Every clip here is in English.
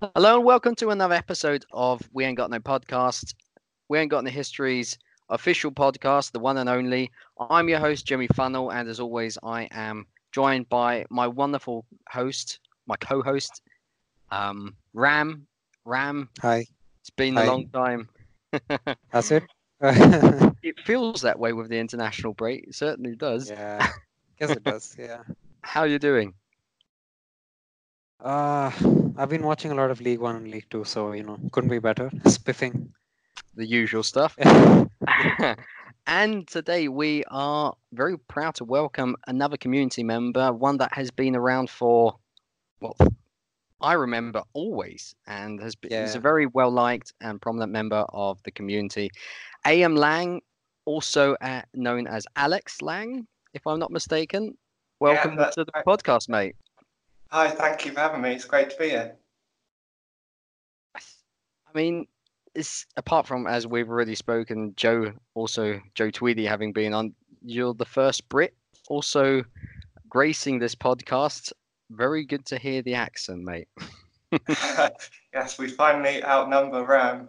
Hello and welcome to another episode of We Ain't Got No Podcast. We Ain't Got No Histories official podcast, the one and only. I'm your host, Jimmy Funnell, and as always, I am joined by my wonderful host, my co-host, um, Ram. Ram, Hi. it's been Hi. a long time. That's it. it feels that way with the international break. It certainly does. yeah. Guess it does. Yeah. How are you doing? Uh, I've been watching a lot of League One and League Two, so you know, couldn't be better. Spiffing. The usual stuff. and today we are very proud to welcome another community member, one that has been around for, well, I remember always, and has been is a very well liked and prominent member of the community. A.M. Lang, also uh, known as Alex Lang, if I'm not mistaken. Welcome that's to the right. podcast, mate. Hi, thank you for having me. It's great to be here. I mean, it's apart from as we've already spoken, Joe also Joe Tweedy having been on, you're the first Brit also gracing this podcast. Very good to hear the accent, mate. yes, we finally outnumber Ram.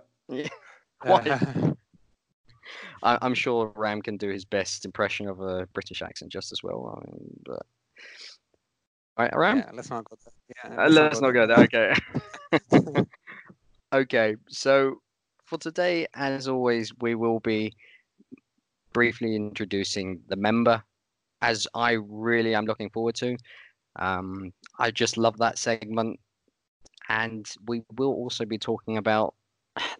Quite. Uh, I, I'm sure Ram can do his best impression of a British accent just as well. I mean, but... Right, Ram. yeah, let's not go there. Yeah, Uh, let's not go there. Okay. okay. So for today, as always, we will be briefly introducing the member, as I really am looking forward to. Um, I just love that segment, and we will also be talking about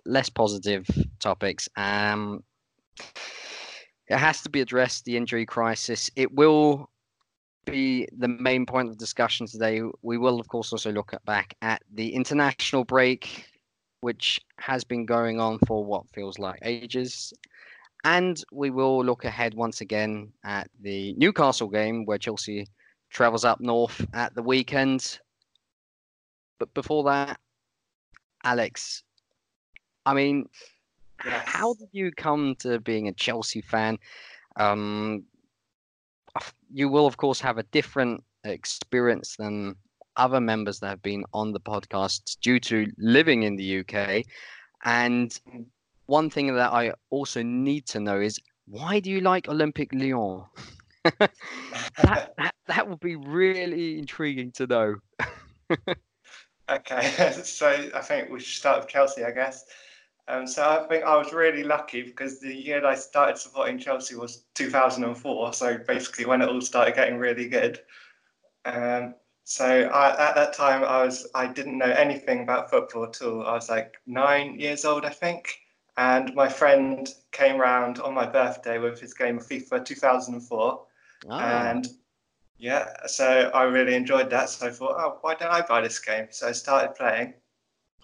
less positive topics. Um, it has to be addressed the injury crisis. It will be the main point of discussion today. We will, of course, also look at, back at the international break, which has been going on for what feels like ages. And we will look ahead once again at the Newcastle game where Chelsea travels up north at the weekend. But before that, Alex, I mean, Yes. how did you come to being a Chelsea fan? Um, you will, of course, have a different experience than other members that have been on the podcast due to living in the UK. And one thing that I also need to know is why do you like Olympique Lyon? that, that that would be really intriguing to know. Okay, so I think we should start with Chelsea, I guess. Um, so I think I was really lucky because the year that I started supporting Chelsea was 2004. So basically, when it all started getting really good. Um, so I, at that time, I was I didn't know anything about football at all. I was like nine years old, I think, and my friend came round on my birthday with his game of FIFA 2004. Ah, And yeah, so I really enjoyed that. So I thought, oh, why don't I buy this game? So I started playing.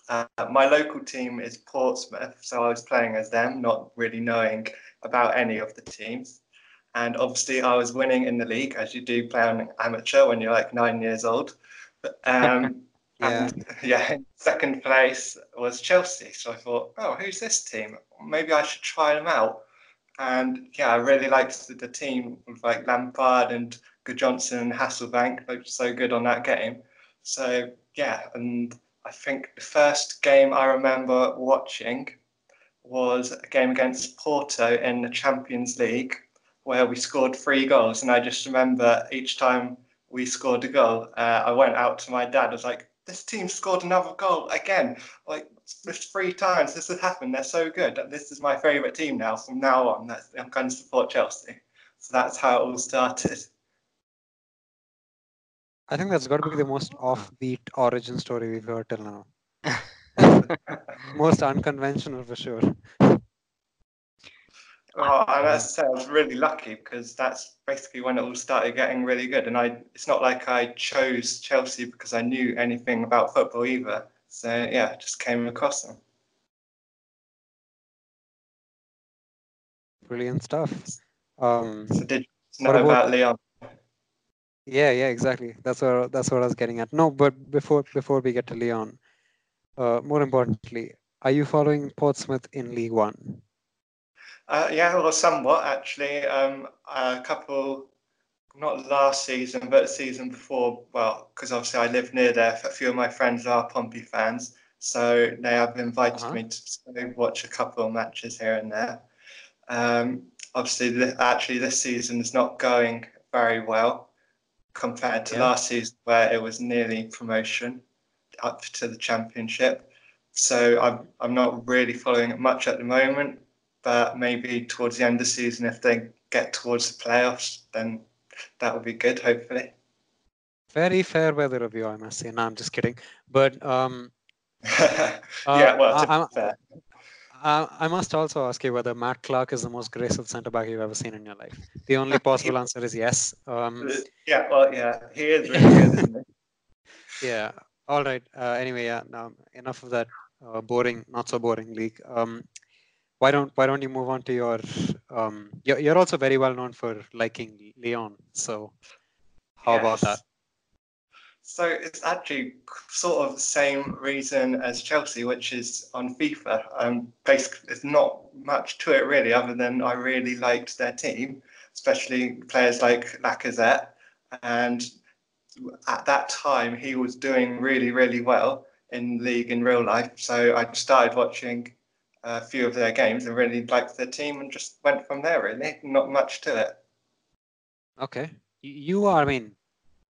Uh, my local team is Portsmouth, so I was playing as them, not really knowing about any of the teams. And obviously, I was winning in the league, as you do play on amateur when you're like nine years old. But, um, Yeah. and yeah, second place was Chelsea. So I thought, oh, who's this team? Maybe I should try them out. And yeah, I really liked the, the team with like Lampard and Gudjohnsen and Hasselbaink. They were so good on that game. So yeah, and I think the first game I remember watching was a game against Porto in the Champions League where we scored three goals. And I just remember each time we scored a goal, uh, I went out to my dad. I was like, this team scored another goal again. Like, three times this has happened. They're so good. This is my favourite team now. From now on, I'm going to support Chelsea. So that's how it all started. I think that's got to be the most offbeat origin story we've heard till now. Most unconventional for sure. Well, and as I say, I was really lucky because that's basically when it all started getting really good. And I, it's not like I chose Chelsea because I knew anything about football either. So yeah, just came across them. Brilliant stuff. Um, So did you know about- about Lyon? Yeah, yeah, exactly. That's what that's what I was getting at. No, but before before we get to Lyon, uh, more importantly, are you following Portsmouth in League One? Uh, yeah, well, somewhat actually. Um, a couple not last season, but the season before. Well, because obviously I live near there. A few of my friends are Pompey fans, so they have invited Uh-huh. me to watch a couple of matches here and there. Um, obviously, actually, this season is not going very well compared to Yeah. last season, where it was nearly promotion up to the championship. So I'm I'm not really following it much at the moment, but maybe towards the end of the season, if they get towards the playoffs, then that would be good. Hopefully. Very fair weather of you, I must say. No, I'm just kidding. But um, yeah, Uh, well, to I- be I'm- I, must also ask you whether Matt Clark is the most graceful centre back you've ever seen in your life. The only possible answer is yes. Um, Yeah, well, yeah, he is really good, isn't he? yeah. All right. Uh, anyway, yeah. Now enough of that uh, boring, not so boring league. Um, why don't Why don't you move on to your? Um, you're, you're also very well known for liking Lyon. So how about that? So it's actually sort of the same reason as Chelsea, which is on FIFA. Um, basically, there's not much to it really, other than I really liked their team, especially players like Lacazette. And at that time, he was doing really, really well in league in real life. So I started watching a few of their games and really liked their team, and just went from there. Really, not much to it. Okay. You are. I mean,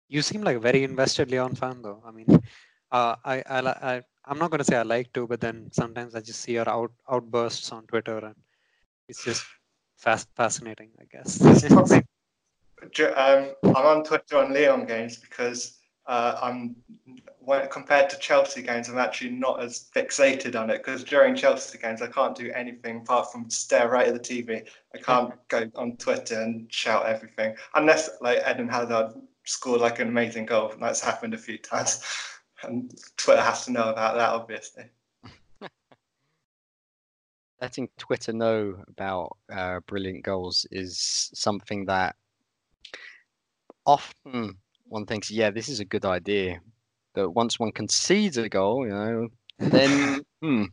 you seem like a very invested Lyon fan, though. I mean, uh, I, I, I, I'm not going to say I like to, but then sometimes I just see your out, outbursts on Twitter, and it's just fast, fascinating, I guess. It's probably Ju- um, I'm on Twitter on Lyon games because uh, I'm when compared to Chelsea games, I'm actually not as fixated on it because during Chelsea games I can't do anything apart from stare right at the TV. I can't go on Twitter and shout everything unless like Eden Hazard scored like an amazing goal. And That's happened a few times, and Twitter has to know about that obviously. letting Twitter know about uh, brilliant goals is something that often one thinks, yeah, this is a good idea. But once one concedes a goal, you know, then hmm,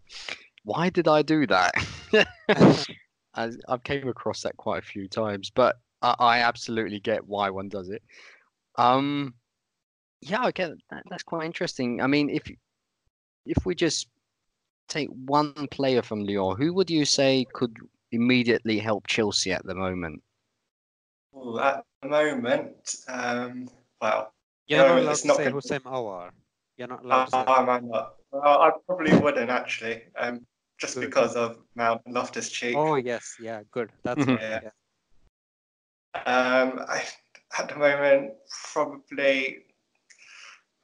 why did I do that? I, I've came across that quite a few times, but I, I absolutely get why one does it. Um, yeah, okay, that. That's quite interesting. I mean, if if we just take one player from Lyon, who would you say could immediately help Chelsea at the moment? Ooh, at the moment, um, well, You're No, not allowed it's to not say gonna- Houssem Aouar. You're not allowed to say. I might not. Well, I probably wouldn't actually, um, just Good. because of Mount Loftus Cheek. Oh yes, yeah, good. That's Mhm. right. Yeah. yeah. Um, I, at the moment, probably.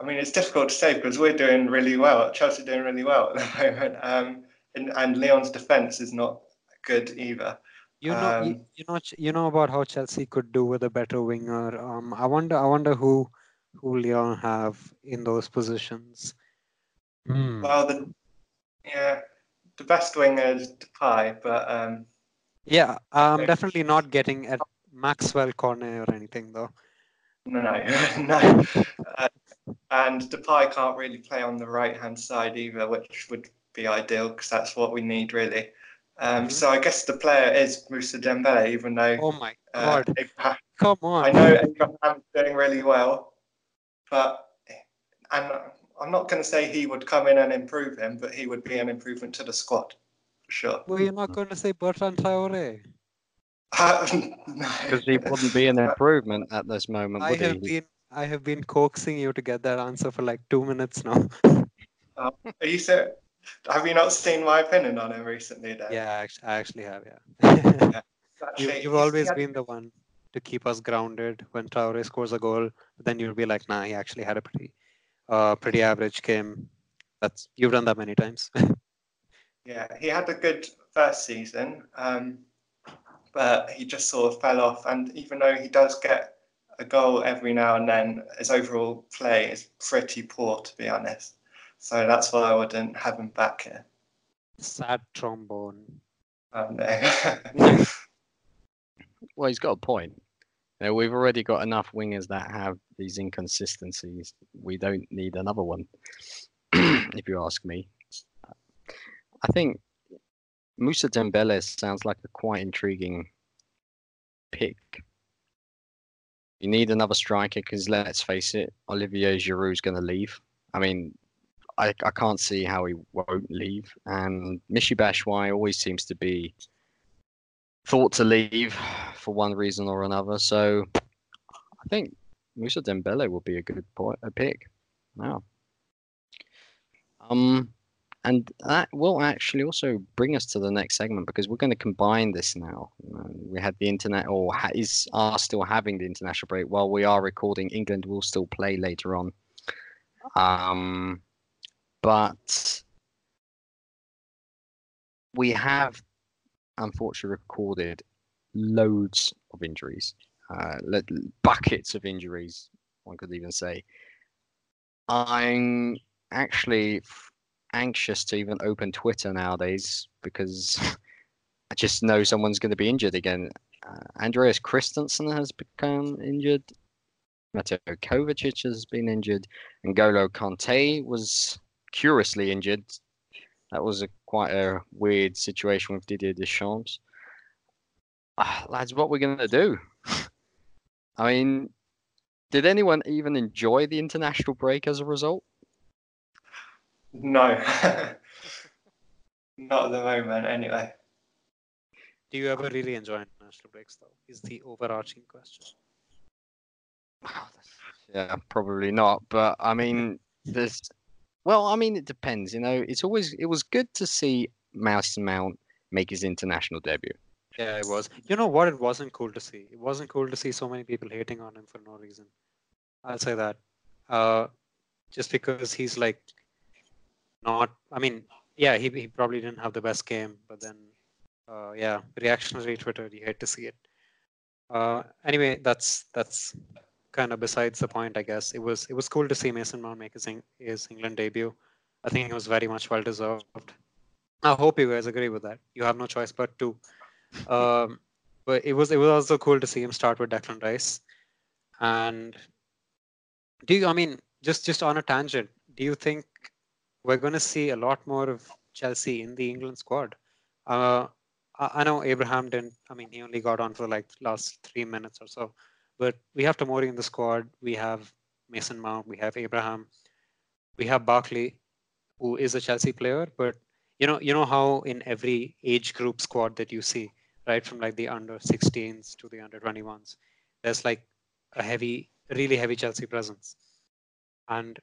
I mean, it's difficult to say because we're doing really well. Chelsea are doing really well at the moment, um, and, and Lyon's defense is not good either. You know, you, Um, you know, you know about how Chelsea could do with a better winger. Um, I wonder, I wonder who, who Lyon have in those positions. Hmm. Well, the yeah, the best winger is Depay, but um, Yeah, I'm definitely not getting at Maxwell Cornet or anything though. No, no. uh, and Depay can't really play on the right hand side either, which would be ideal because that's what we need really. Um, Mhm. So I guess the player is Musa Dembele, even though Oh my uh, god! Abraham- Come on! I know Abraham's doing really well, but and I'm not going to say he would come in and improve him, but he would be an improvement to the squad for sure. Well, you're not going to say Bertrand Traore. Because he wouldn't be an improvement at this moment, I have he? been, I have been coaxing you to get that answer for like two minutes now. Are you so? Have you not seen my opinion on him recently? Then yeah, actually, I actually have. Yeah. You, you've always had- been the one to keep us grounded when Traore scores a goal. Then you'll be like, nah, he actually had a pretty, uh, pretty average game. That's you've done that many times. Yeah, he had a good first season, um, but he just sort of fell off. And even though he does get a goal every now and then, his overall play is pretty poor, to be honest. So that's why I wouldn't have him back here. Sad trombone. Oh, no. Well, he's got a point. You know, we've already got enough wingers that have these inconsistencies. We don't need another one, if you ask me. I think Musa Dembele sounds like a quite intriguing pick. You need another striker because let's face it, Olivier Giroud's going to leave. I mean, I, I can't see how he won't leave. And Michy Batshuayi always seems to be thought to leave for one reason or another. So I think Musa Dembele will be a good point, a pick. Wow. Um, and that will actually also bring us to the next segment because we're going to combine this now. Uh, we had the internet, or is are still having the international break while we are recording. England will still play later on. Um, but we have unfortunately recorded loads of injuries, uh, buckets of injuries. One could even say. I'm actually anxious to even open Twitter nowadays because I just know someone's going to be injured again. Uh, Andreas Christensen has become injured. Mateo Kovacic has been injured. and Golo Kante was curiously injured. That was a quite a weird situation with Didier Deschamps. Uh, lads, what we're going to do? I mean, did anyone even enjoy the international break as a result? No. Not at the moment, anyway. Do you ever really enjoy international breaks, though? Is the overarching question. Yeah, probably not. But I mean, there's. Well, I mean, it depends. You know, it's always. It was good to see Mouse Mount make his international debut. Yeah, it was. You know what? It wasn't cool to see. It wasn't cool to see so many people hating on him for no reason. I'll say that. Uh, just because he's like not. I mean, yeah, he he probably didn't have the best game, but then, uh, yeah, reactionary Twitter, you hate to see it. Uh, anyway, that's that's kind of besides the point, I guess. It was it was cool to see Mason Mount make his, his England debut. I think it was very much well deserved. I hope you guys agree with that. You have no choice but to. Um, but it was it was also cool to see him start with Declan Rice. And do you? I mean, just just on a tangent, do you think we're going to see a lot more of Chelsea in the England squad. Uh, I, know Abraham didn't. I mean, he only got on for like last three minutes or so. But we have Tomori in the squad. We have Mason Mount. We have Abraham. We have Barkley, who is a Chelsea player. But you know, you know how in every age group squad that you see, right from like the under 16s to the under 21s, there's like a heavy, really heavy Chelsea presence. And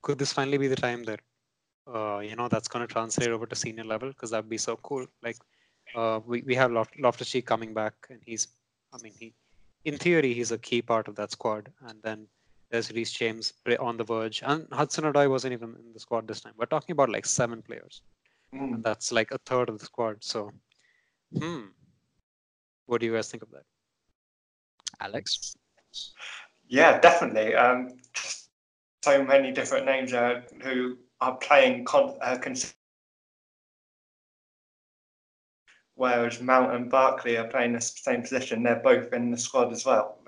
could this finally be the time that uh, you know that's going to translate over to senior level because that'd be so cool. Like uh, we, we have Loft- Loftus Cheek coming back and he's I mean he in theory he's a key part of that squad. And then there's Reece James on the verge. And Hudson Odoi wasn't even in the squad this time. We're talking about like seven players. Mm. and that's like a third of the squad. So hmm. What do you guys think of that? Alex? Yeah definitely. Um so many different names uh, who are playing con- uh, whereas Mount and Barkley are playing the same position. They're both in the squad as well.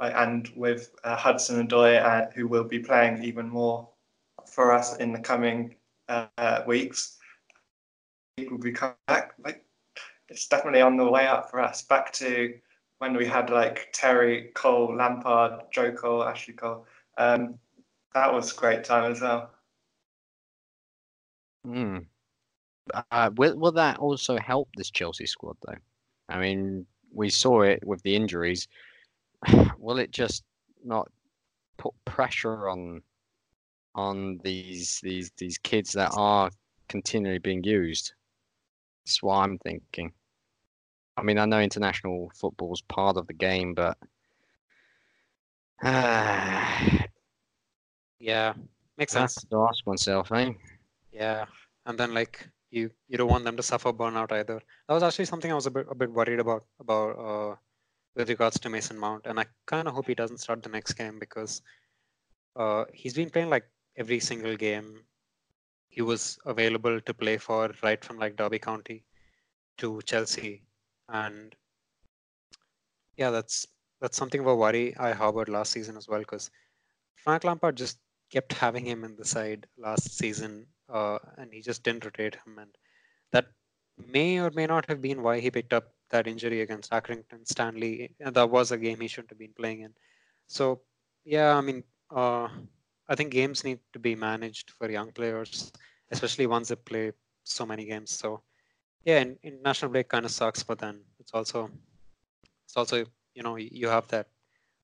And with uh, Hudson Odoi, uh, who will be playing even more for us in the coming uh, weeks, will be coming back. Like it's definitely on the way up for us. Back to when we had like Terry Cole, Lampard, Joe Cole, Ashley Cole. Um, that was a great time as well. Hmm. Uh, will will that also help this Chelsea squad though? I mean, we saw it with the injuries. will it just not put pressure on on these these these kids that are continually being used? That's what I'm thinking. I mean, I know international football is part of the game, but uh, yeah, makes sense. To ask oneself, eh? Yeah, and then like you you don't want them to suffer burnout either. That was actually something I was a bit a bit worried about about uh, with regards to Mason Mount, and I kind of hope he doesn't start the next game because uh, he's been playing like every single game. He was available to play for right from like Derby County to Chelsea, and yeah, that's that's something of a worry I harbored last season as well because Frank Lampard just kept having him in the side last season uh, and he just didn't rotate him. And that may or may not have been why he picked up that injury against Accrington Stanley. And that was a game he shouldn't have been playing in. So yeah, I mean, uh, I think games need to be managed for young players, especially ones that play so many games. So yeah, in, international break kind of sucks, but then it's also it's also you know you have that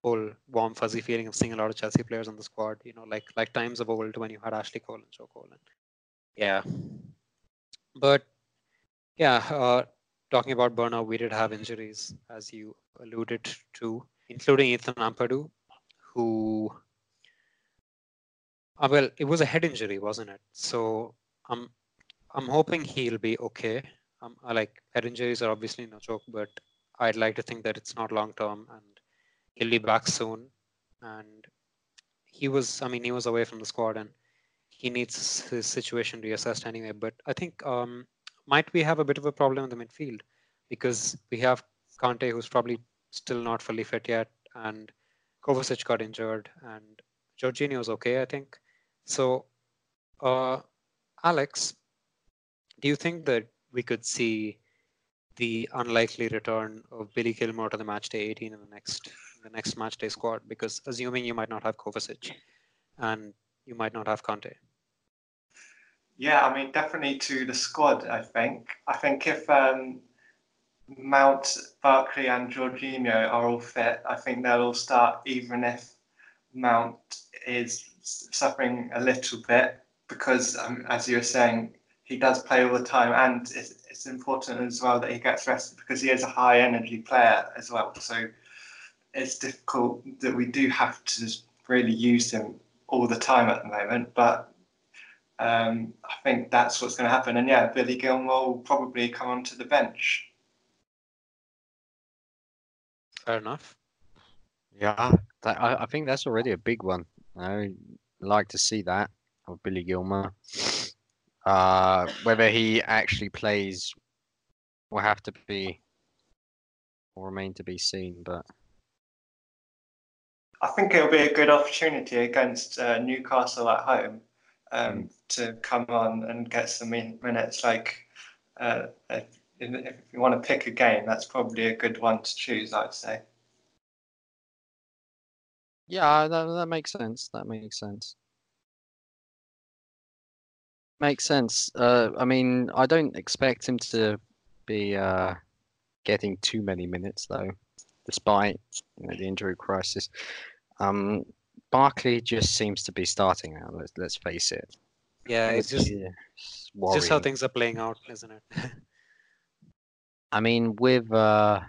whole warm fuzzy feeling of seeing a lot of Chelsea players on the squad. You know, like like times of old when you had Ashley Cole and Joe Cole. And, yeah, but yeah, uh, talking about burnout, we did have injuries as you alluded to, including Ethan Ampadu, who uh, well, it was a head injury, wasn't it? So I'm I'm hoping he'll be okay. Um, I like head injuries are obviously no joke, but I'd like to think that it's not long term and he'll be back soon. And he was, I mean, he was away from the squad and he needs his situation reassessed anyway. But I think um, might we have a bit of a problem in the midfield because we have Kante who's probably still not fully fit yet, and Kovacic got injured, and Jorginho's okay, I think. So, uh, Alex, do you think that we could see the unlikely return of Billy Gilmour to the match day 18 in the next the next match day squad? Because assuming you might not have Kovacic and you might not have Kante. Yeah, I mean, definitely to the squad. I think. I think if um, Mount, Barkley, and Jorginho are all fit, I think they'll all start, even if Mount is suffering a little bit, because um, as you were saying, he does play all the time, and it's, it's important as well that he gets rested because he is a high energy player as well. So it's difficult that we do have to really use him all the time at the moment, but um, I think that's what's going to happen. And yeah, Billy Gilmour will probably come onto the bench. Fair enough. Yeah, that, I, I think that's already a big one. I like to see that of Billy Gilmour. Uh, whether he actually plays will have to be will remain to be seen. But I think it'll be a good opportunity against uh, Newcastle at home um, mm. to come on and get some minutes. Like, uh, if, if you want to pick a game, that's probably a good one to choose. I'd say. Yeah, that, that makes sense. That makes sense. Makes sense. Uh, I mean, I don't expect him to be uh, getting too many minutes though, despite you know, the injury crisis. Um, Barkley just seems to be starting now. Let's let's face it. Yeah, it's just it's just how things are playing out, isn't it? I mean, with uh,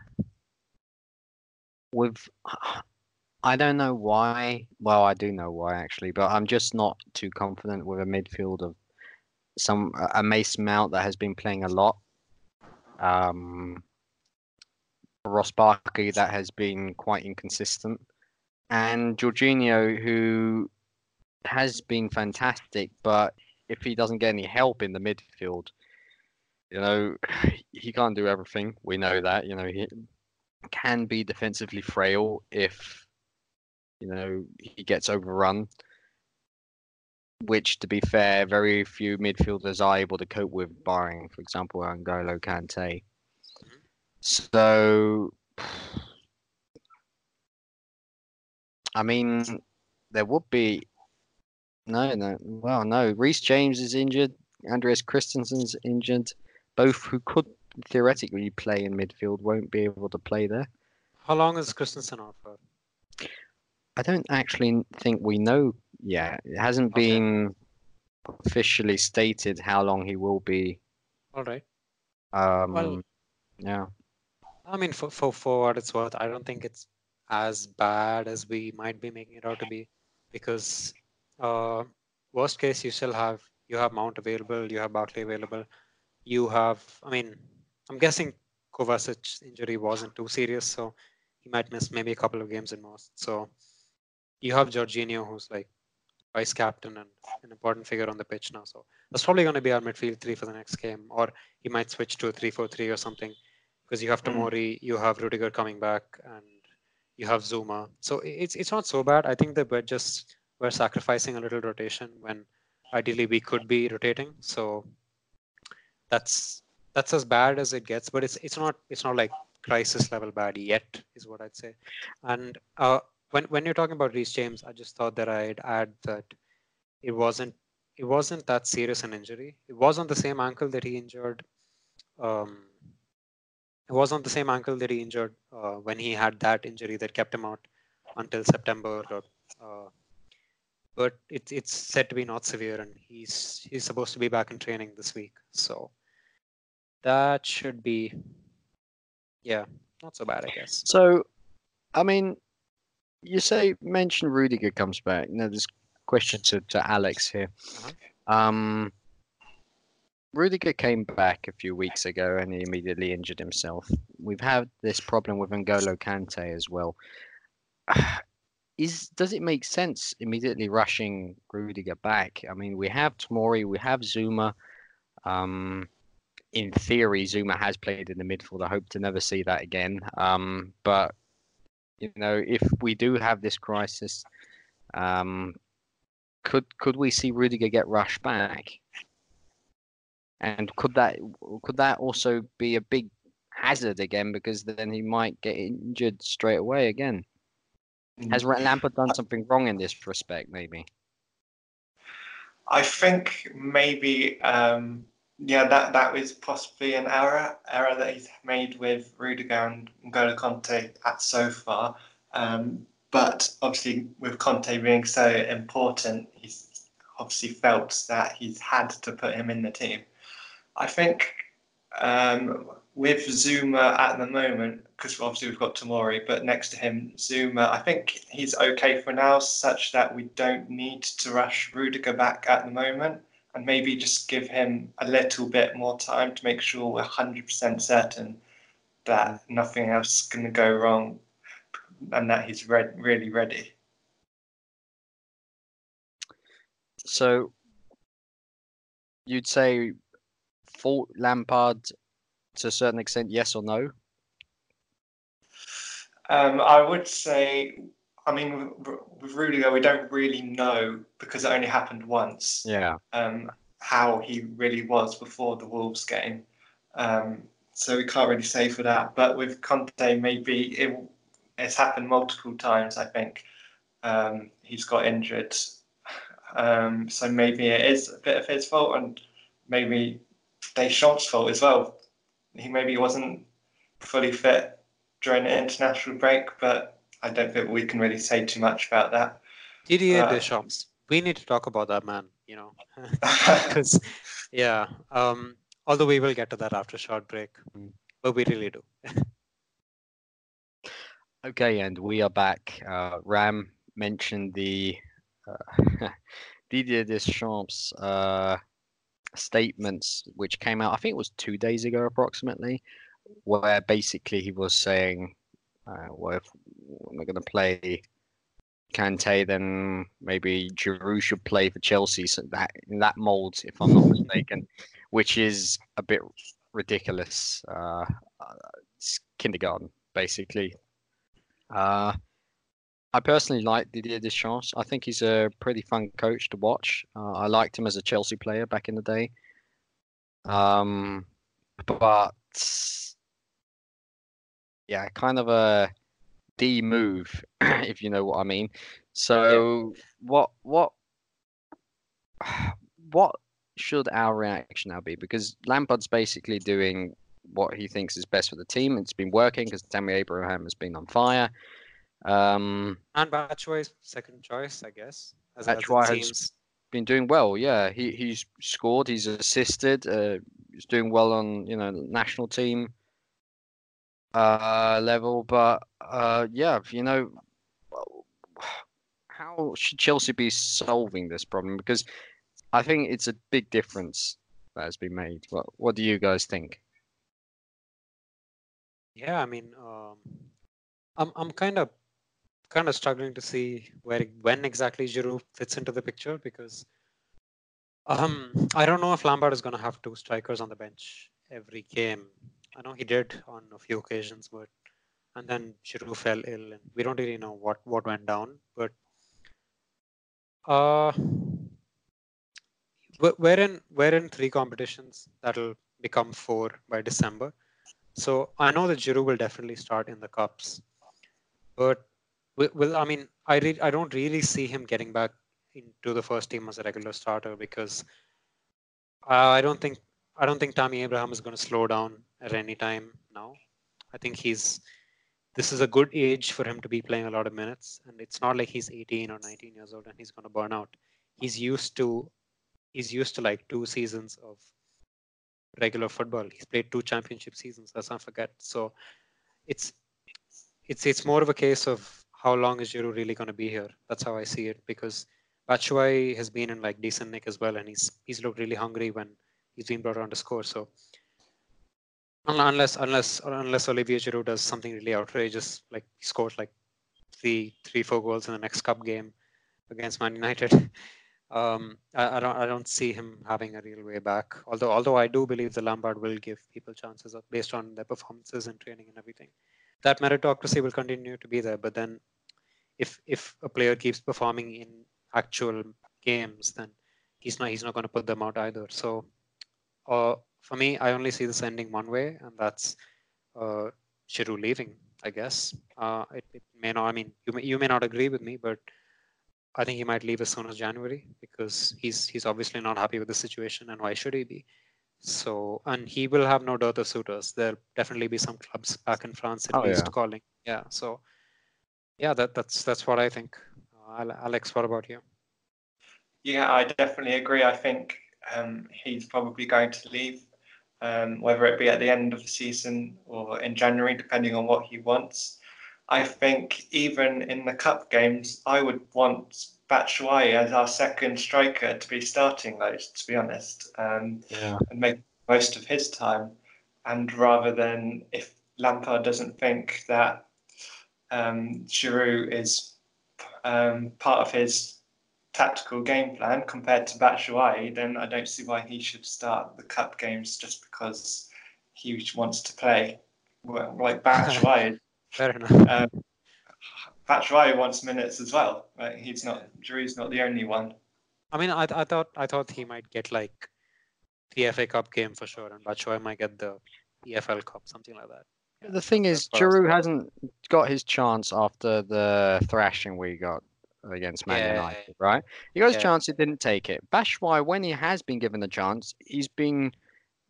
with I don't know why. Well, I do know why actually, but I'm just not too confident with a midfield of some a Mason Mount that has been playing a lot. Um, Ross Barkley that has been quite inconsistent, and Jorginho who has been fantastic, but if he doesn't get any help in the midfield, you know, he can't do everything. We know that. You know, he can be defensively frail if you know he gets overrun which, to be fair, very few midfielders are able to cope with, barring, for example, N'Golo Kante. So, I mean, there would be no, no. Well, no. Reece James is injured. Andreas Christensen's injured. Both who could theoretically play in midfield won't be able to play there. How long is Christensen out for? I don't actually think we know yet. It hasn't okay. been officially stated how long he will be. All right. Um, well, yeah. I mean, for, for for what it's worth, I don't think it's as bad as we might be making it out to be, because uh, worst case you still have you have Mount available, you have Barkley available, you have. I mean, I'm guessing Kovacic's injury wasn't too serious, so he might miss maybe a couple of games at most. So you have Jorginho, who's like vice captain and an important figure on the pitch now. So that's probably going to be our midfield three for the next game, or he might switch to a three-four-three or something, because you have hmm. Tomori, you have Rudiger coming back, and you have Zouma. So it's it's not so bad. I think that we're just we're sacrificing a little rotation when ideally we could be rotating. So that's that's as bad as it gets, but it's it's not it's not like crisis level bad yet, is what I'd say. And uh, when when you're talking about Reece James, I just thought that I'd add that it wasn't it wasn't that serious an injury. It was on the same ankle that he injured. Um, it was on the same ankle that he injured uh, when he had that injury that kept him out until September. Or, uh, but it's it's said to be not severe, and he's he's supposed to be back in training this week. So that should be, yeah, not so bad, I guess. So, I mean, you say mention Rudiger comes back. Now, this question to, to Alex here. Uh-huh. Um, Rudiger came back a few weeks ago and he immediately injured himself. We've had this problem with N'Golo Kante as well. Is does it make sense immediately rushing Rudiger back? I mean, we have Tomori, we have Zouma. Um, in theory, Zouma has played in the midfield. I hope to never see that again. Um, but you know, if we do have this crisis, um, could could we see Rudiger get rushed back? And could that could that also be a big hazard again because then he might get injured straight away again? Has Lampard done something wrong in this respect? Maybe. I think maybe um, yeah that that was possibly an error error that he's made with Rudiger and N'Golo Kante at so far. Um, but obviously, with Kante being so important, he's obviously felt that he's had to put him in the team. I think um, with Zouma at the moment, because obviously we've got Tomori, but next to him, Zouma, I think he's okay for now, such that we don't need to rush Rudiger back at the moment and maybe just give him a little bit more time to make sure we're 100% certain that nothing else is going to go wrong and that he's re- really ready. So you'd say fault Lampard to a certain extent, yes or no? Um, I would say, I mean, with, with Rudiger, we don't really know because it only happened once. Yeah. Um, how he really was before the Wolves game. Um, so we can't really say for that. But with Kante, maybe it, it's happened multiple times. I think um, he's got injured, um, so maybe it is a bit of his fault, and maybe Deschamps' fault as well. He maybe wasn't fully fit during the international break, but I don't think we can really say too much about that. Didier uh, Deschamps. We need to talk about that man. You know, because yeah. Um, although we will get to that after a short break, but we really do. Okay, and we are back. Uh, Ram mentioned the uh, Didier Deschamps uh, statements, which came out, I think it was two days ago approximately, where basically he was saying, uh, well, if we're going to play Kante, then maybe Giroud should play for Chelsea. So that in that mold, if I'm not mistaken, which is a bit ridiculous. Uh, uh, it's kindergarten, basically. Uh, I personally like Didier Deschamps. I think he's a pretty fun coach to watch. Uh, I liked him as a Chelsea player back in the day. Um, but yeah, kind of a D move, if you know what I mean. So what what what should our reaction now be? Because Lampard's basically doing what he thinks is best for the team. It's been working because Tammy Abraham has been on fire. Um, And Batshuayi's second choice, I guess. As, Batshuayi as has been doing well. Yeah, he he's scored. He's assisted. Uh, he's doing well on you know national team uh, level. But uh, yeah, you know, how should Chelsea be solving this problem? Because I think it's a big difference that has been made. What What do you guys think? Yeah, I mean, um, I'm I'm kind of kind of struggling to see where when exactly Giroud fits into the picture because um I don't know if Lampard is going to have two strikers on the bench every game. I know he did on a few occasions, but and then Giroud fell ill, and we don't really know what what went down. But uh, we- we're in we're in three competitions that'll become four by December. So I know that Giroud will definitely start in the cups, but will I mean I re- I don't really see him getting back into the first team as a regular starter because uh, I don't think I don't think Tammy Abraham is going to slow down at any time now. I think he's this is a good age for him to be playing a lot of minutes, and it's not like he's 18 or 19 years old and he's going to burn out. He's used to he's used to like two seasons of regular football. He's played two championship seasons. Let's not forget. So it's it's it's more of a case of how long is Giroud really going to be here. That's how I see it because Batshuayi has been in like decent nick as well, and he's he's looked really hungry when he's been brought on to score. So unless unless unless Olivier Giroud does something really outrageous, like he scores like three three four goals in the next cup game against Man United, um, I, I, don't I don't see him having a real way back. Although although I do believe the Lampard will give people chances based on their performances and training and everything. That meritocracy will continue to be there, but then if if a player keeps performing in actual games, then he's not he's not going to put them out either. So, uh, for me, I only see this ending one way, and that's uh, Giroud leaving. I guess uh, it, it may not. I mean, you may you may not agree with me, but I think he might leave as soon as January because he's he's obviously not happy with the situation, and why should he be? So, and he will have no dearth of suitors. There'll definitely be some clubs back in France at Oh, least yeah. calling. Yeah. So, yeah, that that's that's what I think. Uh, Alex, what about you? Yeah, I definitely agree. I think um, he's probably going to leave, um, whether it be at the end of the season or in January, depending on what he wants. I think even in the cup games, I would want Batshuayi as our second striker to be starting those, to be honest, um, Yeah. and make most of his time. And rather than if Lampard doesn't think that um, Giroud is um, part of his tactical game plan compared to Batshuayi, then I don't see why he should start the cup games just because he wants to play. Well, Like Batshuayi, Fair enough. um, Batshuayi wants minutes as well. Right? He's not. Giroud's not the only one. I mean, I I thought I thought he might get like the FA Cup game for sure, and Batshuayi might get the EFL Cup, something like that. Yeah, The thing is, that's what I was Giroud hasn't got his chance after the thrashing we got against Man Yeah, yeah, United, right? He got his Yeah. chance, he didn't take it. Batshuayi, when he has been given the chance, he's been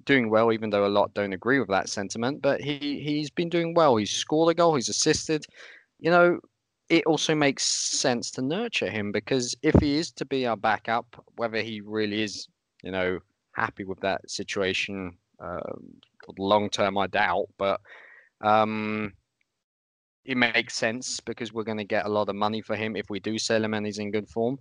doing well, even though a lot don't agree with that sentiment. But he he's been doing well. He's scored a goal, he's assisted. You know, it also makes sense to nurture him because if he is to be our backup, whether he really is, you know, happy with that situation um, long term, I doubt. But um, it makes sense because we're going to get a lot of money for him if we do sell him and he's in good form.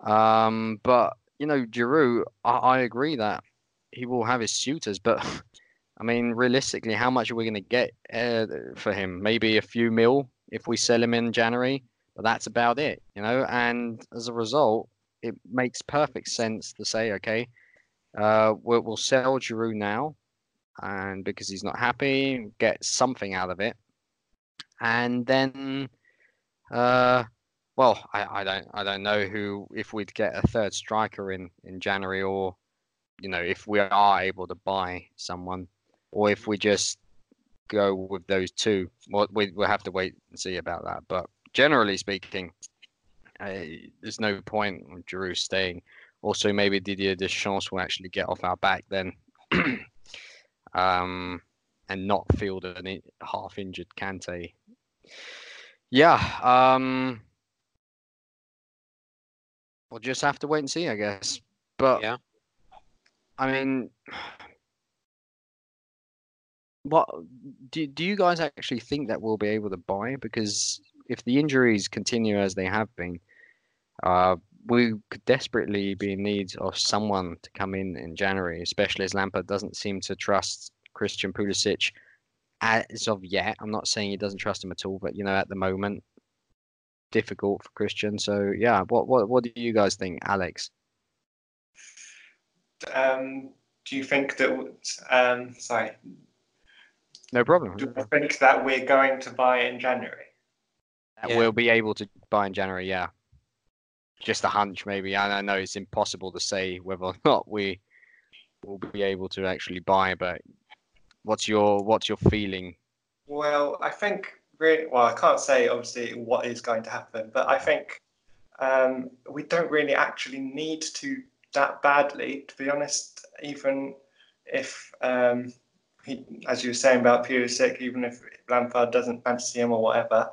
Um, but you know, Giroud, I, I agree that he will have his suitors, but I mean, realistically, how much are we going to get uh, for him? Maybe a few mil if we sell him in January, but that's about it, you know. And as a result, it makes perfect sense to say, okay, uh, we'll, we'll sell Giroud now, and because he's not happy, get something out of it, and then, uh, well, I, I don't I don't know who if we'd get a third striker in in January or, you know, if we are able to buy someone, or if we just go with those two. Well, we we'll have to wait and see about that. But generally speaking, uh, there's no point in Giroud staying. Also, maybe Didier Deschamps will actually get off our back then, um, and not field an i- half-injured Kante. Yeah, um, we'll just have to wait and see, I guess. But Yeah. I mean, what do do you guys actually think that we'll be able to buy? Because if the injuries continue as they have been, uh, we could desperately be in need of someone to come in in January, especially as Lampard doesn't seem to trust Christian Pulisic as of yet. I'm not saying he doesn't trust him at all, but you know, at the moment, difficult for Christian. So yeah, what what what do you guys think, Alex? Um, do you think that? Um, sorry. No problem. Do I think that we're going to buy in January? That Yeah. we'll be able to buy in January, yeah. Just a hunch, maybe. And I know it's impossible to say whether or not we will be able to actually buy, but What's your what's your feeling? Well, I think really well. I can't say obviously what is going to happen, but I think um, we don't really actually need to that badly, to be honest. Even if um, he, as you were saying about Pulisic, even if Lampard doesn't fancy him or whatever,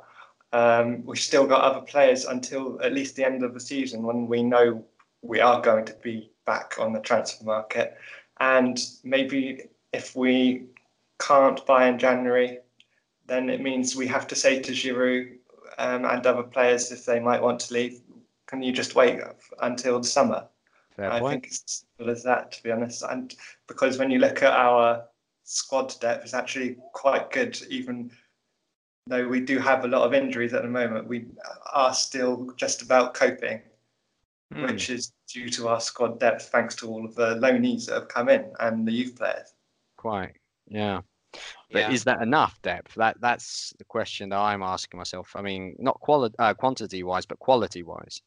um, we've still got other players until at least the end of the season when we know we are going to be back on the transfer market. And maybe if we can't buy in January, then it means we have to say to Giroud um, and other players if they might want to leave, can you just wait until the summer? Fair I point. think it's as simple as that, to be honest. And because when you look at our squad depth, is actually quite good, even though we do have a lot of injuries at the moment. We are still just about coping, Hmm. which is due to our squad depth, thanks to all of the loanees that have come in and the youth players. Quite. Yeah. But Yeah. is that enough depth? That that's the question that I'm asking myself. I mean, not quality, uh, quantity wise, but quality wise.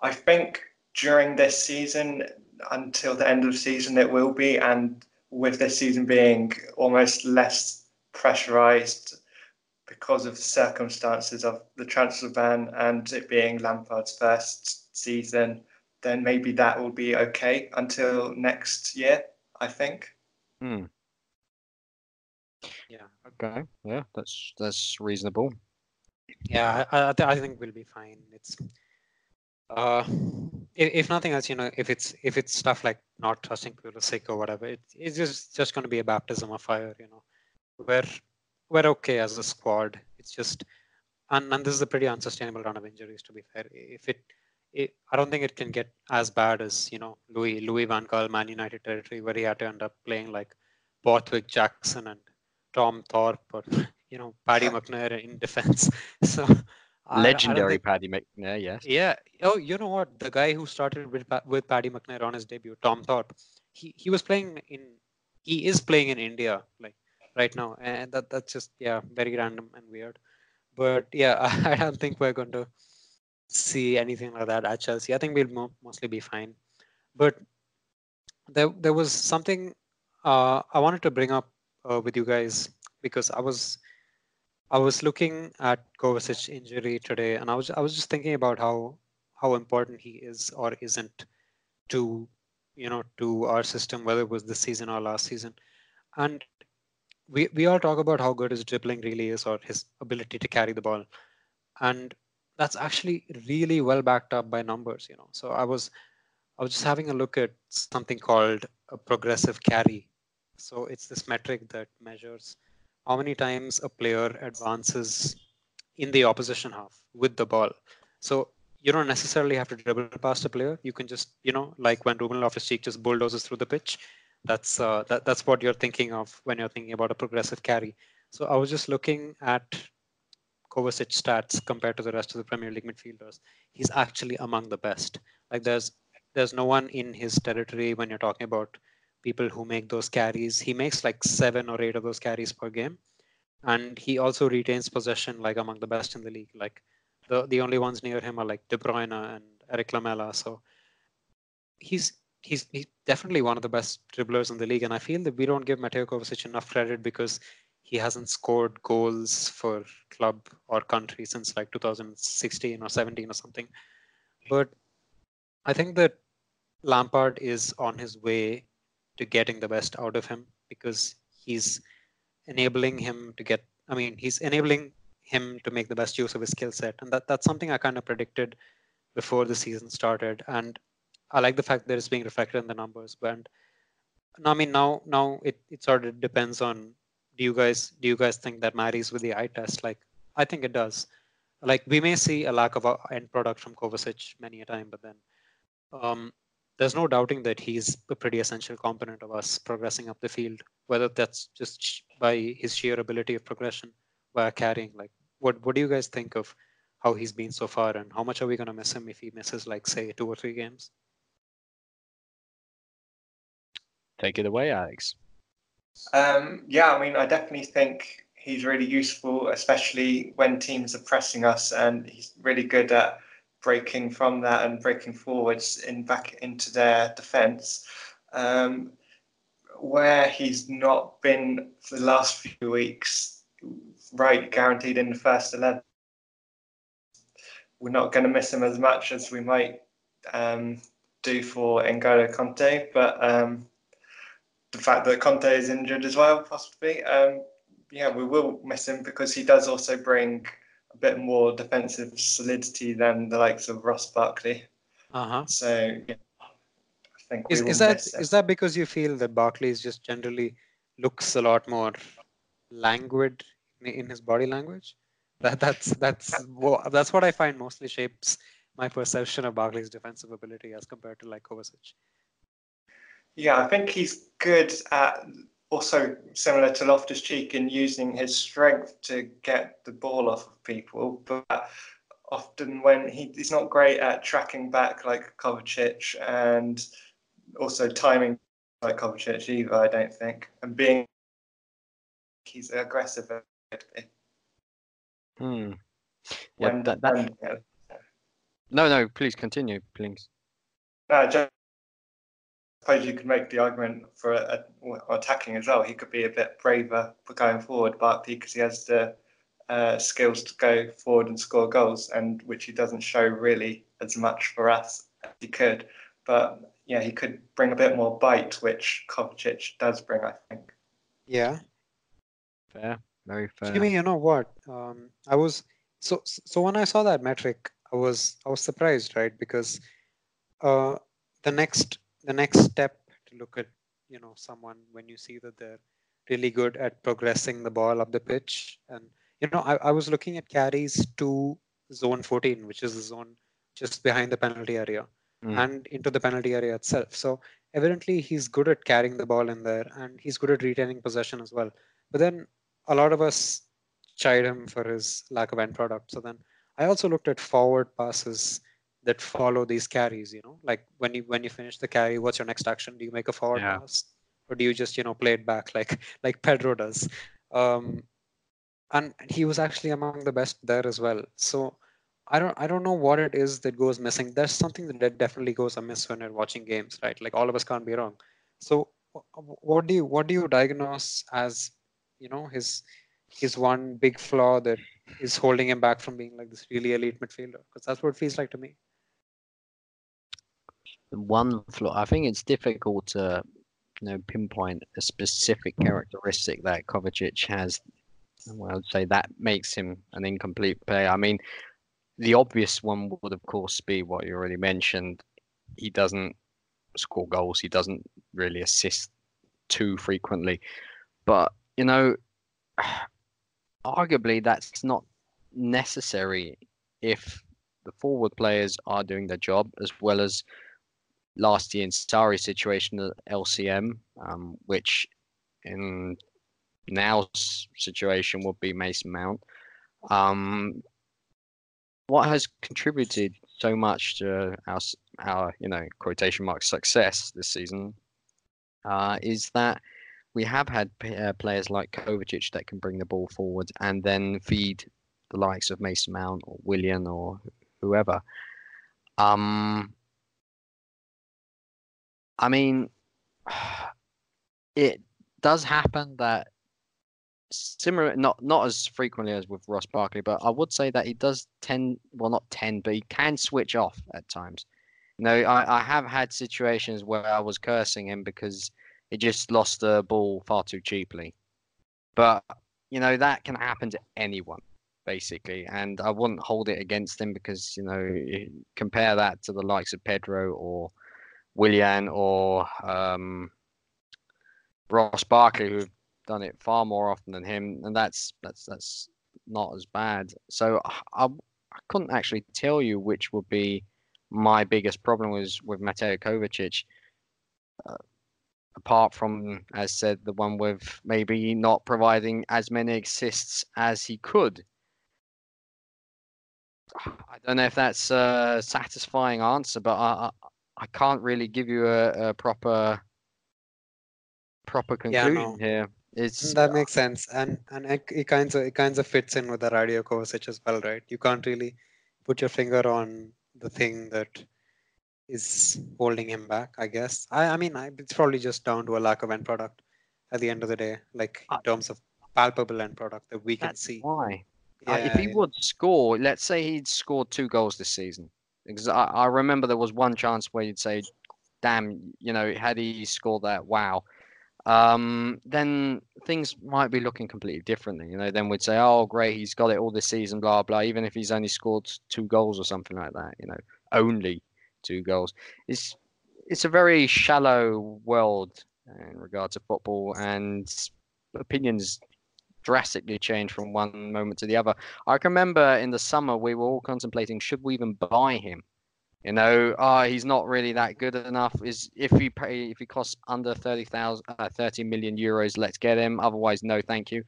I think during this season, until the end of the season, it will be. And with this season being almost less pressurised because of the circumstances of the transfer ban and it being Lampard's first season, then maybe that will be okay until next year, I think. Hmm. Yeah. Okay. Yeah, that's that's reasonable. Yeah, I, I, th- I think we'll be fine. It's uh, if, if nothing else, you know, if it's if it's stuff like not trusting Pulisic or whatever, it, it's just just going to be a baptism of fire. You know, we're we're okay as a squad. It's just and, and this is a pretty unsustainable run of injuries. To be fair, if it, it I don't think it can get as bad as you know Louis Louis Van Gaal Man United territory where he had to end up playing like Borthwick Jackson and Tom Thorpe or you know Paddy McNair in defense. So I- I don't Legendary Paddy McNair, yes. yeah. Oh, you know what? The guy who started with with Paddy McNair on his debut, Tom Thorpe, he he was playing in. He is playing in India, like right now, and that that's just yeah, very random and weird. But yeah, I, don't think we're going to see anything like that at Chelsea. I think we'll mo- mostly be fine. But there there was something uh, I wanted to bring up uh, with you guys because I was I was looking at Kovacic's injury today, and I was I was just thinking about how how important he is or isn't to you know to our system, whether it was this season or last season. And we we all talk about how good his dribbling really is or his ability to carry the ball, and that's actually really well backed up by numbers. You know, so I was I was just having a look at something called a progressive carry. So it's this metric that measures how many times a player advances in the opposition half with the ball. So you don't necessarily have to dribble past a player. You can just, you know, like when Ruben Loftus-Cheek just bulldozes through the pitch. That's uh, that, that's what you're thinking of when you're thinking about a progressive carry. So I was just looking at Kovacic stats compared to the rest of the Premier League midfielders. He's actually among the best. Like there's there's no one in his territory when you're talking about people who make those carries. He makes like seven or eight of those carries per game, and he also retains possession like among the best in the league. Like the the only ones near him are like De Bruyne and Eric Lamela. So he's he's he's definitely one of the best dribblers in the league, and I feel that we don't give Mateo Kovacic enough credit because he hasn't scored goals for club or country since like 2016 or 17 or something. But I think that Lampard is on his way to getting the best out of him because he's enabling him to get I mean he's enabling him to make the best use of his skill set. And that, that's something I kind of predicted before the season started. And I like the fact that it's being reflected in the numbers but I mean now now it, it sort of depends on do you guys do you guys think that marries with the eye test? Like I think it does. Like we may see a lack of a end product from Kovacic many a time but then um, there's no doubting that he's a pretty essential component of us progressing up the field, whether that's just by his sheer ability of progression via carrying. Like, what what do you guys think of how he's been so far, and how much are we going to miss him if he misses, like, say, two or three games? Take it away, Alex. Um, yeah, I mean, I definitely think he's really useful, especially when teams are pressing us, and he's really good at breaking from that and breaking forwards in back into their defence. Um, where he's not been for the last few weeks, right, guaranteed in the first 11. We're not going to miss him as much as we might um, do for N'Golo Kante, but um, the fact that Kante is injured as well, possibly, um, yeah, we will miss him because he does also bring a bit more defensive solidity than the likes of Ross Barkley. Uh-huh. So, yeah, I think we Is, will is that miss him. is that because you feel that Barkley's just generally looks a lot more languid in, in his body language? That that's that's wha- that's what I find mostly shapes my perception of Barkley's defensive ability as compared to like Kovacic. Yeah, I think he's good at also similar to Loftus Cheek in using his strength to get the ball off of people, but often when he, he's not great at tracking back like Kovacic and also timing like Kovacic either, I don't think, and being he's aggressive. Hmm. Yeah, When, that, that, when, yeah. no, no, please continue, please. No, just suppose you could make the argument for a, a, attacking as well. He could be a bit braver for going forward, Barkley, because he has the uh, skills to go forward and score goals, and which he doesn't show really as much for us as he could. But yeah, he could bring a bit more bite, which Kovacic does bring, I think. Yeah. Fair, very fair. Jimmy, you know what? Um, I was so so when I saw that metric, I was I was surprised, right? Because uh, the next the next step to look at you know someone when you see that they're really good at progressing the ball up the pitch, and you know I, I was looking at carries to zone 14, which is the zone just behind the penalty area, Mm. and into the penalty area itself. So evidently he's good at carrying the ball in there, and he's good at retaining possession as well. But then a lot of us chide him for his lack of end product. So then I also looked at forward passes that follow these carries. You know, like when you when you finish the carry, what's your next action? Do you make a forward Yeah. pass, or do you just you know play it back like like Pedro does? Um, and he was actually among the best there as well. So I don't I don't know what it is that goes missing. There's something that definitely goes amiss when you're watching games, right? Like all of us can't be wrong. So wh- wh- what do you what do you diagnose as you know his his one big flaw that is holding him back from being like this really elite midfielder? Because that's what it feels like to me. One flaw, I think it's difficult to you know pinpoint a specific characteristic that Kovacic has. Well, I'd say that makes him an incomplete player. I mean, the obvious one would, of course, be what you already mentioned. He doesn't score goals. He doesn't really assist too frequently. But you know, arguably that's not necessary if the forward players are doing their job as well as last year in Sarri's situation at LCM, um, which in now's situation would be Mason Mount. Um, what has contributed so much to our, our you know, quotation mark success this season uh, is that we have had p- uh, players like Kovacic that can bring the ball forward and then feed the likes of Mason Mount or Willian or whoever. Um, I mean, it does happen that similar, not not as frequently as with Ross Barkley, but I would say that he does tend, well, not tend, but he can switch off at times. You know, I, I have had situations where I was cursing him because he just lost the ball far too cheaply. But you know that can happen to anyone, basically, and I wouldn't hold it against him because you know compare that to the likes of Pedro or Willian or um, Ross Barkley, who've done it far more often than him, and that's that's that's not as bad. So I, I couldn't actually tell you which would be my biggest problem was with Mateo Kovacic. Uh, apart from, as said, the one with maybe not providing as many assists as he could. I don't know if that's a satisfying answer, but I I, can't really give you a, a proper proper Yeah, conclusion no. here. It's That makes sense, and and it, it kind of it kind of fits in with the Radio Kovacic as well, right? You can't really put your finger on the thing that is holding him back. I guess. I, I mean, I, it's probably just down to a lack of end product at the end of the day, like in Uh, terms of palpable end product that we can see. why. Uh, if he yeah. would score, let's say he'd scored two goals this season, because I, I remember there was one chance where you'd say, "Damn, you know, had he scored that, wow." Um, then things might be looking completely differently. You know, then we'd say, "Oh, great, he's got it all this season," blah blah. Even if he's only scored two goals or something like that, you know, only two goals. It's it's a very shallow world in regard to football, and opinions drastically change from one moment to the other. I can remember in the summer we were all contemplating should we even buy him. You know, oh, he's not really that good enough. Is if he pay if he costs under 30,000 uh, 30 million euros, let's get him. Otherwise, no, thank you.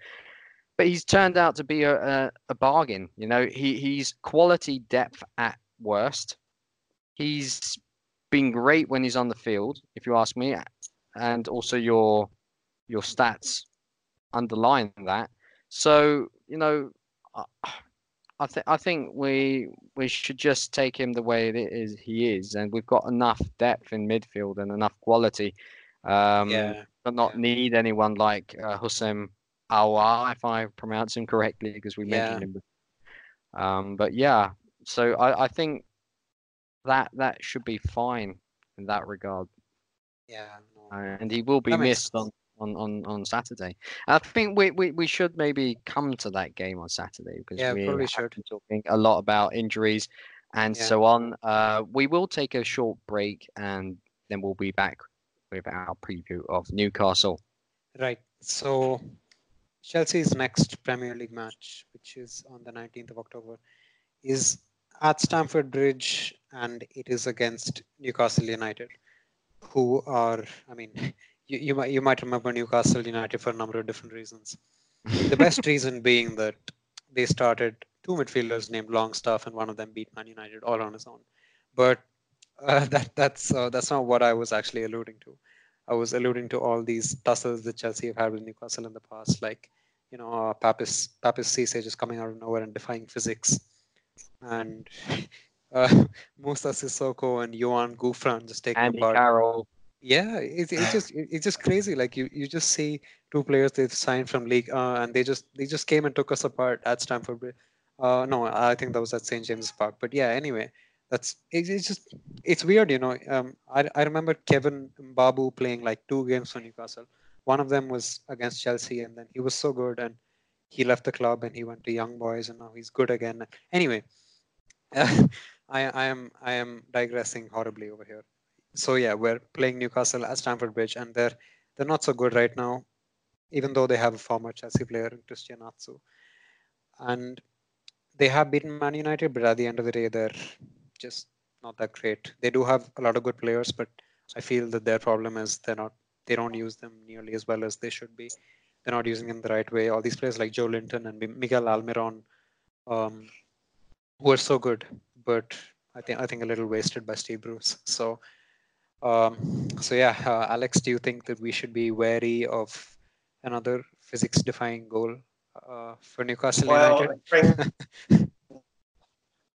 But he's turned out to be a, a, a bargain. You know, he he's quality depth at worst. He's been great when he's on the field, if you ask me, and also your your stats underline that. So you know, I, I think I think we we should just take him the way it is he is, and we've got enough depth in midfield and enough quality, um, yeah, to not yeah. need anyone like uh, Houssem Aouar, if I pronounce him correctly, because we mentioned him. before. Um, but yeah, so I, I think that that should be fine in that regard yeah. no. and he will be That missed on, on, on, on Saturday. I think we, we, we should maybe come to that game on Saturday because Yeah, we probably should. been talking a lot about injuries and Yeah. so on. Uh, we will take a short break and then we'll be back with our preview of Newcastle. Right. So Chelsea's next Premier League match, which is on the 19th of October, is at Stamford Bridge and it is against Newcastle United, who are, I mean, you, you might you might remember Newcastle United for a number of different reasons. The best reason being that they started two midfielders named Longstaff and one of them beat Man United all on his own. But uh, that that's uh, that's not what I was actually alluding to. I was alluding to all these tussles that Chelsea have had with Newcastle in the past, like you know uh, Papiss Papiss Cisse just coming out of nowhere and defying physics, and uh, Musa Sissoko and Yoan Gouffran just taking Andy apart. Carroll, Yeah, it's it's just it's just crazy. Like you you just see two players they've signed from league, uh, and they just they just came and took us apart at Stamford Bridge. Uh, no, I think that was at St James's Park. But yeah, anyway, that's it's, it's just it's weird, you know. Um, I I remember Kevin Mbabu playing like two games for Newcastle. One of them was against Chelsea, and then he was so good, and he left the club and he went to Young Boys, and now he's good again. Anyway, I I am I am digressing horribly over here so yeah, we're playing Newcastle at Stamford Bridge, and they're they're not so good right now, even though they have a former Chelsea player in Christian Atsu, and they have beaten Man United, but at the end of the day, they're just not that great. They do have a lot of good players, but I feel that their problem is they're not they don't use them nearly as well as they should be. They're not using them the right way. All these players like Joelinton and Miguel Almiron, um, so good, but I think I think a little wasted by Steve Bruce. So. Um, so yeah, uh, Alex, do you think that we should be wary of another physics-defying goal uh, for Newcastle Well, United? I think,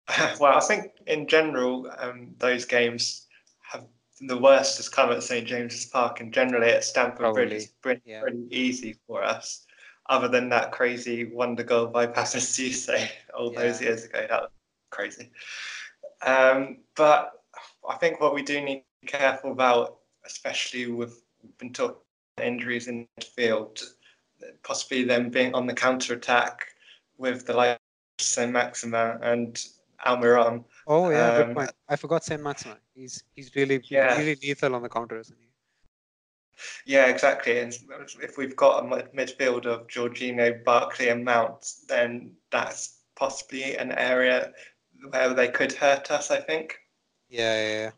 well, I think in general, um, those games have the worst has come at St James's Park, and generally at Stamford Bridge, it's pretty, yeah. pretty easy for us. Other than that crazy wonder goal by Cisse all those years ago, that was crazy. Um, but I think what we do need careful about, especially with been talking injuries in midfield, possibly them being on the counter attack with the like Saint Maximin and Almiron. Oh yeah, good Um, point. I forgot Saint Maximin. He's he's really Yeah. really lethal on the counter, isn't he? Yeah, exactly. And if we've got a midfield of Jorginho, Barkley, and Mount, then that's possibly an area where they could hurt us. I think. Yeah, yeah, yeah.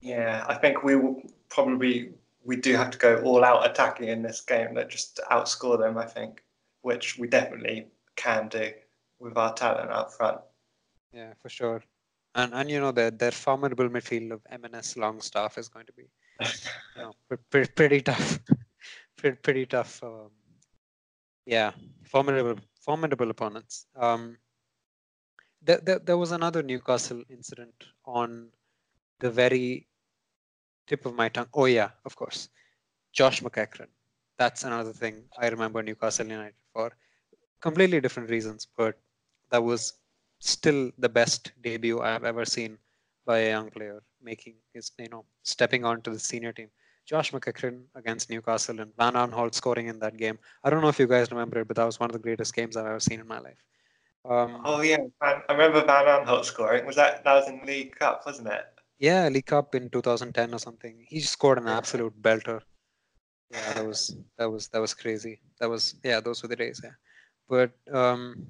Yeah, I think we will probably we do have to go all out attacking in this game, that just outscore them. I think, which we definitely can do with our talent up front. Yeah, for sure. And and you know their their formidable midfield of MNS Longstaff is going to be you know pretty, pretty tough, pretty, pretty tough. Um, yeah, formidable formidable opponents. Um, there, there there was another Newcastle incident on the very tip of my tongue. Oh yeah, of course, Josh McEachran. That's another thing I remember Newcastle United for. Completely different reasons, but that was still the best debut I've ever seen by a young player making his, you know, stepping onto the senior team. Josh McEachran against Newcastle and Van Aanholt scoring in that game. I don't know if you guys remember it, but that was one of the greatest games I've ever seen in my life. Um, oh yeah, I remember Van Aanholt scoring. Was that that was in the League Cup, wasn't it? Yeah, League Cup in 2010 or something. He scored an absolute belter. Yeah, that was that was that was crazy. That was yeah, those were the days. Yeah, but um,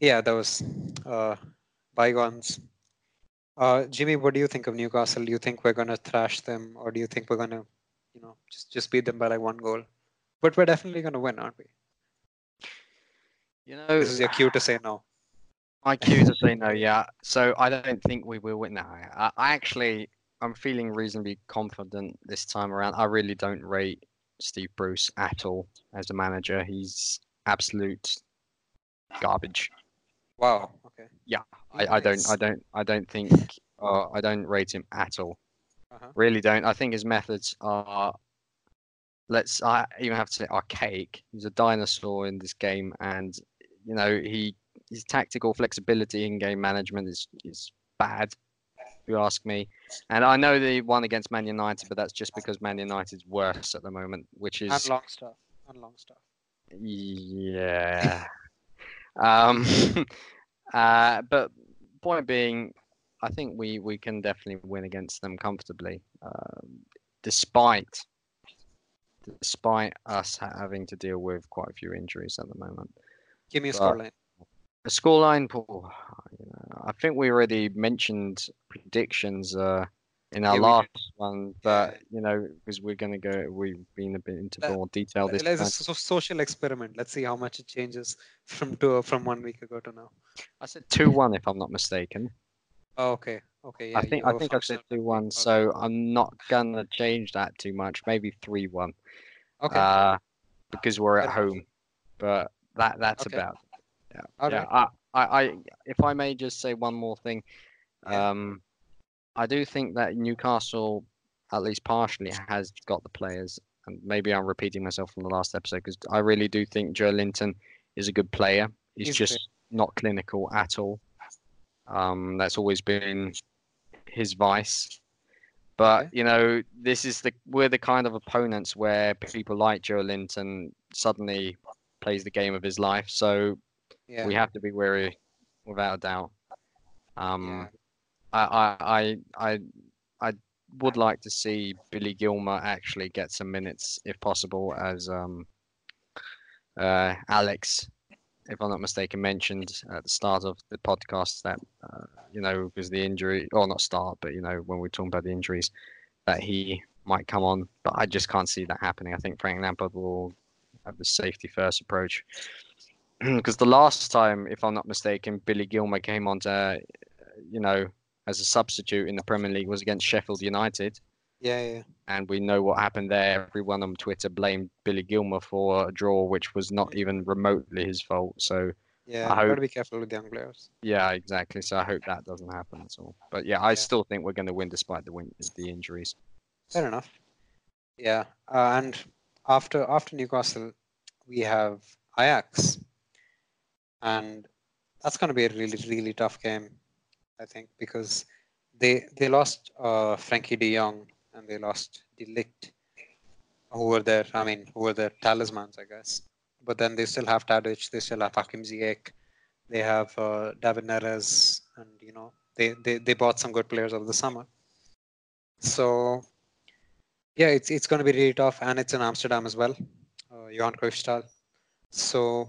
yeah, that was uh, bygones. Uh, Jimmy, what do you think of Newcastle? Do you think we're gonna thrash them, or do you think we're gonna, you know, just just beat them by like one goal? But we're definitely gonna win, aren't we? You know, This is your cue to say no. My cue to say no, yeah. So I don't think we will win that. I, I actually, I'm feeling reasonably confident this time around. I really don't rate Steve Bruce at all as a manager. He's absolute garbage. Wow. Okay. Yeah, I, I don't, I don't, I don't think, uh, I don't rate him at all. Uh-huh. Really don't. I think his methods are, let's, I even have to say archaic. He's a dinosaur in this game, and you know he his tactical flexibility in game management is is bad. If you ask me, and I know they won against Man United, but that's just because Man United's worse at the moment, which is And long stuff. And Longstaff. yeah. um, uh, but point being, I think we we can definitely win against them comfortably, um, despite despite us having to deal with quite a few injuries at the moment. Give me a scoreline. A scoreline, Paul. I think we already mentioned predictions uh, in our Yeah, last one, but you know, because we're going to go, we've been a bit into more detail this time. a social experiment. Let's see how much it changes from two from one week ago to now. I said two one, if I'm not mistaken. Oh, okay. Okay. Yeah. I think I think I said two one, Okay. so I'm not gonna change that too much. Maybe three one. Okay. Uh, because we're at home. But that that's Okay. about. Yeah. All yeah. I, I, I, if I may just say one more thing, um, I do think that Newcastle, at least partially, has got the players, and maybe I'm repeating myself from the last episode because I really do think Joelinton is a good player. He's, He's just great. not clinical at all. Um, that's always been his vice. But you know, this is the we're the kind of opponents where people like Joelinton suddenly plays the game of his life. So Yeah. we have to be wary, without a doubt. Um, yeah. I, I, I, I, I would like to see Billy Gilmour actually get some minutes, if possible, as um, uh, Alex, if I'm not mistaken, mentioned at the start of the podcast that uh, you know because the injury, or not start, but you know when we're talking about the injuries, that he might come on, but I just can't see that happening. I think Frank Lampard will have the safety first approach. Because the last time, if I'm not mistaken, Billy Gilmour came on to, you know, as a substitute in the Premier League was against Sheffield United, Yeah. Yeah. and we know what happened there. Everyone on Twitter blamed Billy Gilmour for a draw, which was not even remotely his fault. So Yeah. I Gotta hope- be careful with young players. yeah, exactly. So I hope that doesn't happen at all. But yeah, I Yeah. still think we're going to win despite the win- the injuries. Fair enough. Yeah. Uh, and after after Newcastle, we have Ajax, and that's going to be a really really tough game, I think, because they they lost uh, Frenkie De Jong and they lost De Ligt, who were their I mean who were their talismans, I guess. But then they still have Tadic, they still have Hakim Ziyech, they have uh, David Neres, and you know they, they they bought some good players over the summer. So yeah, it's it's going to be really tough, and it's in Amsterdam as well, uh, Johan Cruyffstadt. So,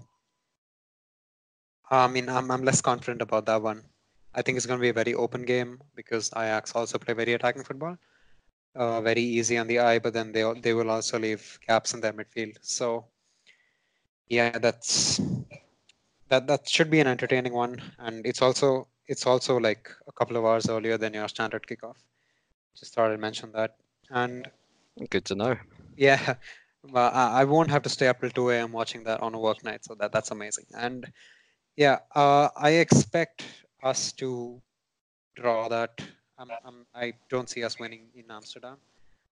I mean, I'm I'm less confident about that one. I think it's going to be a very open game because Ajax also play very attacking football, uh, very easy on the eye, but then they they will also leave gaps in their midfield. So, yeah, that's that that should be an entertaining one, and it's also it's also like a couple of hours earlier than your standard kickoff. Just thought I'd mention that, and Good to know. yeah, well, I, I won't have to stay up till 2 a.m. watching that on a work night, so that that's amazing. And yeah, uh, I expect us to draw that. I'm, I'm, I don't see us winning in Amsterdam.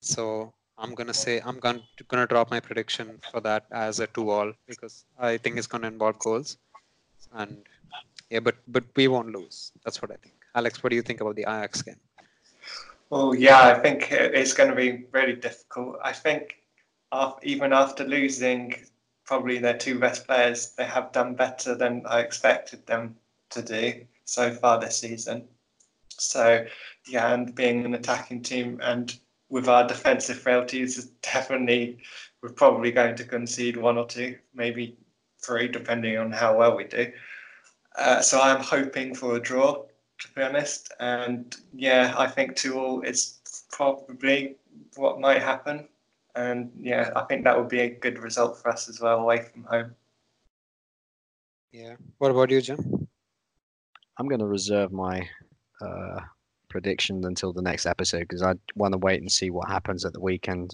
So I'm gonna say I'm to, gonna drop my prediction for that as a two-all because I think it's gonna involve goals, and yeah, but but we won't lose. That's what I think. Alex, what do you think about the Ajax game? Well, yeah, I think it's going to be really difficult. I think even after losing probably their two best players, they have done better than I expected them to do so far this season. So, yeah, and being an attacking team and with our defensive frailties, definitely we're probably going to concede one or two, maybe three, depending on how well we do. Uh, so I'm hoping for a draw, to be honest. And yeah, I think two all is probably what might happen. And yeah, I think that would be a good result for us as well away from home. Yeah. What about you, Jim? I'm going to reserve my uh, prediction until the next episode because I want to wait and see what happens at the weekend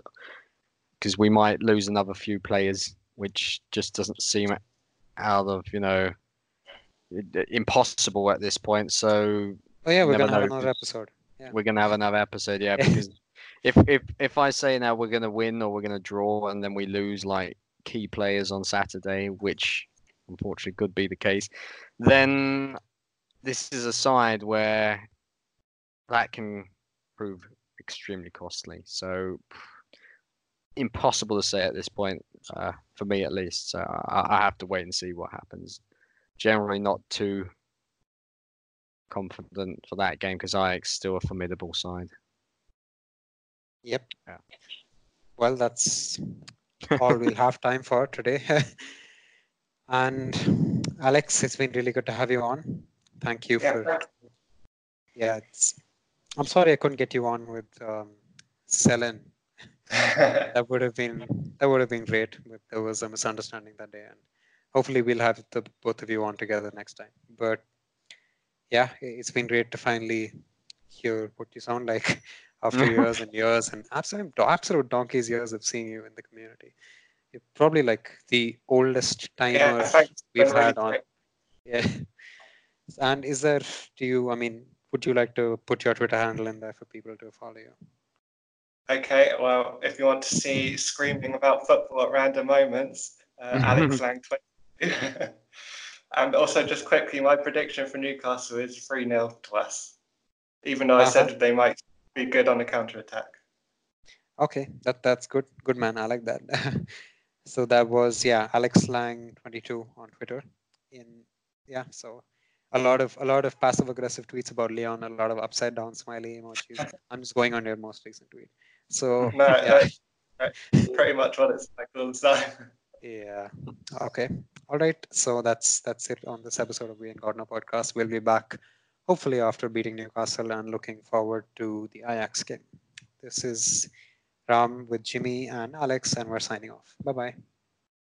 because we might lose another few players, which just doesn't seem out of you know impossible at this point. So oh yeah, we're gonna have another episode. Yeah. We're gonna have another episode, yeah, because if if if I say now we're gonna win or we're gonna draw and then we lose like key players on Saturday, which unfortunately could be the case, then this is a side where that can prove extremely costly. So impossible to say at this point, uh, for me at least. So I, I, have to wait and see what happens. Generally, not too confident for that game because Ajax still a formidable side. Yep. Yeah. Well, that's all we'll have time for today. and Alex, it's been really good to have you on. Thank you yeah, for. Yeah, it's I'm sorry I couldn't get you on with um, Selin. that would have been that would have been great, but there was a misunderstanding that day, and hopefully we'll have the both of you on together next time. But yeah, it's been great to finally hear what you sound like after years and years and absolute absolute donkey's years of seeing you in the community. You're probably like the oldest timer yeah, we've had on. Yeah. And is there? Do you? I mean, would you like to put your Twitter handle in there for people to follow you? Okay, well, if you want to see screaming about football at random moments, uh, Alex Lang 20. and also, just quickly, my prediction for Newcastle is 3 0 to us, even though uh-huh. I said they might be good on the counter attack. Okay, that that's good. Good man. I like that. so that was yeah, Alex Lang 22 on Twitter. In yeah, so a lot of a lot of passive aggressive tweets about Lyon, a lot of upside down smiley emojis. I'm just going on your most recent tweet. So no, yeah. pretty much what it's like all the time. Yeah. Okay. All right. So that's that's it on this episode of We Got No podcast. We'll be back hopefully after beating Newcastle and looking forward to the Ajax game. This is Ram with Jimmy and Alex, and we're signing off. Bye bye.